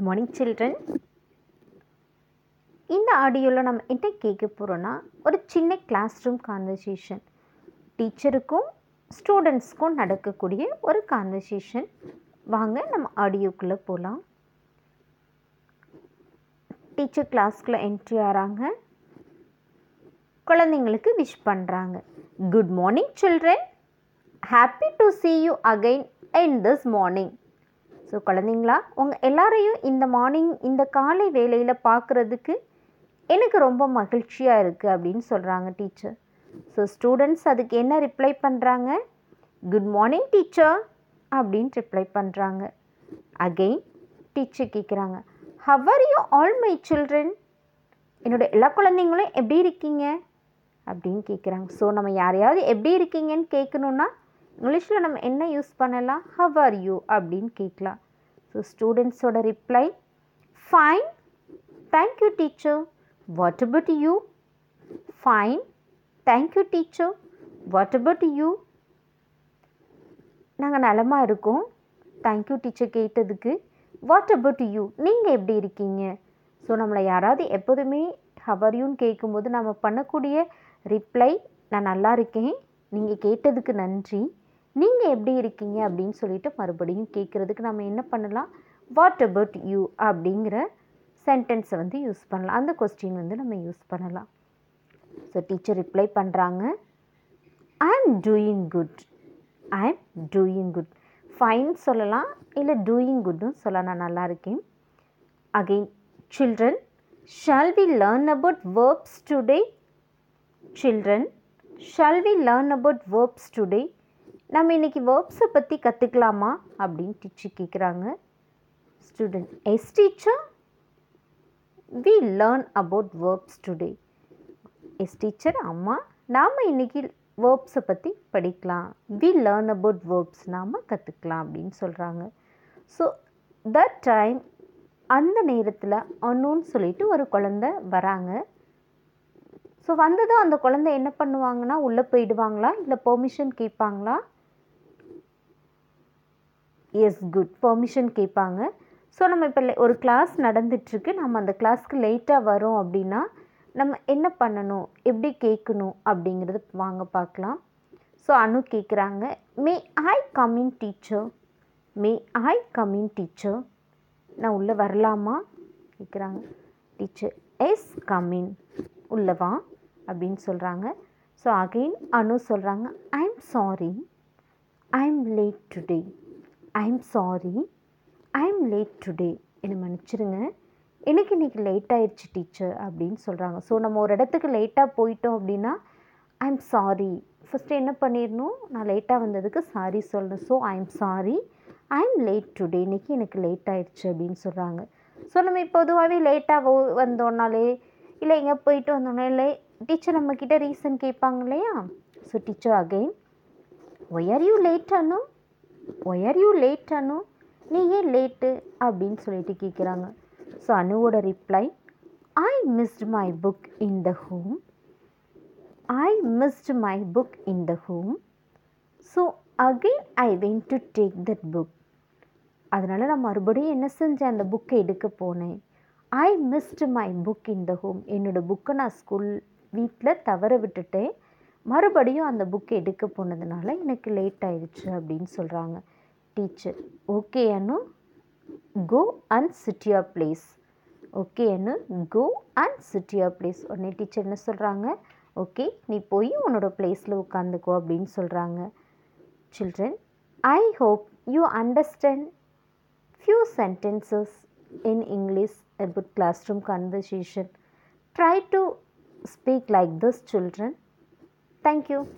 Good morning children. இந்த ஆடியோவில் நம்ம என்ன கேட்க போகிறோன்னா ஒரு சின்ன கிளாஸ் ரூம் கான்வர்சேஷன் டீச்சருக்கும் ஸ்டூடெண்ட்ஸ்க்கும் நடக்கக்கூடிய ஒரு கான்வர்சேஷன் வாங்க நம்ம ஆடியோக்குள்ளே போகலாம் டீச்சர் கிளாஸ்க்குள்ளே என்ட்ரி ஆகிறாங்க குழந்தைங்களுக்கு விஷ் பண்ணுறாங்க good morning children. Happy to see you again in this morning so குழந்தைங்களா உங்கள் எல்லாரையும் இந்த மார்னிங் இந்த காலை வேலையில் பார்க்குறதுக்கு எனக்கு ரொம்ப மகிழ்ச்சியாக இருக்குது அப்படின்னு சொல்கிறாங்க டீச்சர் ஸோ ஸ்டூடெண்ட்ஸ் அதுக்கு என்ன ரிப்ளை பண்ணுறாங்க குட் மார்னிங் டீச்சர் அப்படின்னு ரிப்ளை பண்ணுறாங்க அகெயின் டீச்சர் கேட்குறாங்க how are you all my children என்னோட எல்லா குழந்தைங்களும் எப்படி இருக்கீங்க? அப்படின்னு கேட்குறாங்க ஸோ நம்ம யாரையாவது எப்படி இருக்கீங்கன்னு கேட்கணுன்னா இங்கிலீஷில் நம்ம என்ன யூஸ் பண்ணலாம்? ஹவ் ஆர் யூ அப்படின்னு கேட்கலாம். So ஸ்டூடெண்ட்ஸோட reply fine thank you teacher what about you fine thank you teacher what about you நாங்கள் நலமாக இருக்கோம். தேங்க்யூ டீச்சர் கேட்டதுக்கு வாட் அபவுட் யூ நீங்கள் எப்படி இருக்கீங்க? ஸோ நம்மளை யாராவது எப்போதுமே ஹவர்யூன்னு கேட்கும்போது நம்ம பண்ணக்கூடிய ரிப்ளை நான் நல்லா இருக்கேன். நீங்கள் கேட்டதுக்கு நன்றி. நீங்கள் எப்படி இருக்கீங்க அப்படின்னு சொல்லிட்டு மறுபடியும் கேட்குறதுக்கு நம்ம என்ன பண்ணலாம்? வாட் அபவுட் யூ அப்படிங்கிற சென்டென்ஸை வந்து யூஸ் பண்ணலாம். அந்த கொஸ்டின் வந்து நம்ம யூஸ் பண்ணலாம். ஸோ டீச்சர் ரிப்ளை பண்ணுறாங்க ஐ ஆம் டூயிங் குட் ஐ ஆம் டூயிங் குட் ஃபைன் சொல்லலாம். இல்லை டூயிங் குட்டும் சொல்லலாம். நான் நல்லா இருக்கேன். Again children shall we learn about verbs today children shall we learn about verbs today நம்ம இன்றைக்கி வேர்ப்ஸை பற்றி கற்றுக்கலாமா அப்படின்னு டீச்சர் கேட்குறாங்க student yes teacher we learn about verbs today yes teacher அம்மா நாம் இன்றைக்கி வேர்ப்ஸை பற்றி படிக்கலாம். வி லேர்ன் அபவுட் வேர்ப்ஸ் நாம் கற்றுக்கலாம் அப்படின்னு சொல்கிறாங்க ஸோ தட் டைம் அந்த நேரத்தில் அனுன்னு சொல்லிட்டு ஒரு குழந்த வராங்க. ஸோ வந்ததும் அந்த குழந்தை என்ன பண்ணுவாங்கன்னா உள்ளே போயிடுவாங்களா? இல்லை பெர்மிஷன் கேட்பாங்களா? எஸ் குட் பெர்மிஷன் கேட்பாங்க. ஸோ நம்ம இப்போ ஒரு கிளாஸ் நடந்துட்டுருக்கு. நம்ம அந்த கிளாஸ்க்கு லேட்டாக வரோம் அப்படின்னா நம்ம என்ன பண்ணணும்? எப்படி கேட்கணும்? அப்படிங்கிறது வாங்க பார்க்கலாம். ஸோ அனு கேட்குறாங்க. May I coming teacher may I coming teacher நான் உள்ளே வரலாமா? கேட்குறாங்க. டீச்சர் எஸ் கம்மின் உள்ளவா அப்படின்னு சொல்கிறாங்க ஸோ அகெயின் அனு சொல்கிறாங்க I am sorry I am late today I sorry I late today என்னை மன்னிச்சிருங்க. எனக்கு இன்றைக்கி லேட் ஆயிடுச்சு டீச்சர் அப்படின்னு சொல்கிறாங்க ஸோ நம்ம ஒரு இடத்துக்கு லேட்டாக போயிட்டோம் அப்படின்னா ஐ சாரி ஃபஸ்ட்டு என்ன பண்ணிடணும்? நான் லேட்டாக வந்ததுக்கு சாரி சொல்லணும். So I'm sorry I late today இன்றைக்கி எனக்கு லேட் ஆயிடுச்சு அப்படின்னு சொல்கிறாங்க ஸோ நம்ம பொதுவாகவே லேட்டாக வந்தோன்னாலே இல்லை எங்கே போயிட்டு வந்தோன்னா இல்லை டீச்சர் நம்மக்கிட்ட ரீசன் கேட்பாங்க இல்லையா? So teacher again why are you late ஆனும் why are you late Anu நீ ஏன் லேட்டு அப்படின்னு சொல்லிட்டு கேட்குறாங்க so அனுவோட reply I missed my book in the home I missed my book in the home so again I went to take that book அதனால் நான் மறுபடியும் என்ன செஞ்சேன்? அந்த புக்கை எடுக்க போனேன். I missed my book in the home என்னோடய புக்கை நான் ஸ்கூல் வீட்டில் தவற விட்டுட்டேன். மறுபடியும் அந்த புக் எடுக்க போனதுனால எனக்கு லேட் ஆயிடுச்சு அப்படின்னு சொல்கிறாங்க teacher okay Anu go and sit your place okay Anu go and sit your place உடனே டீச்சர் என்ன சொல்கிறாங்க ஓகே நீ போய் உன்னோட பிளேஸில் உட்காந்துக்கோ அப்படின்னு சொல்கிறாங்க children I hope you understand sentences in English English about classroom conversation. Try to speak like this, children. Thank you.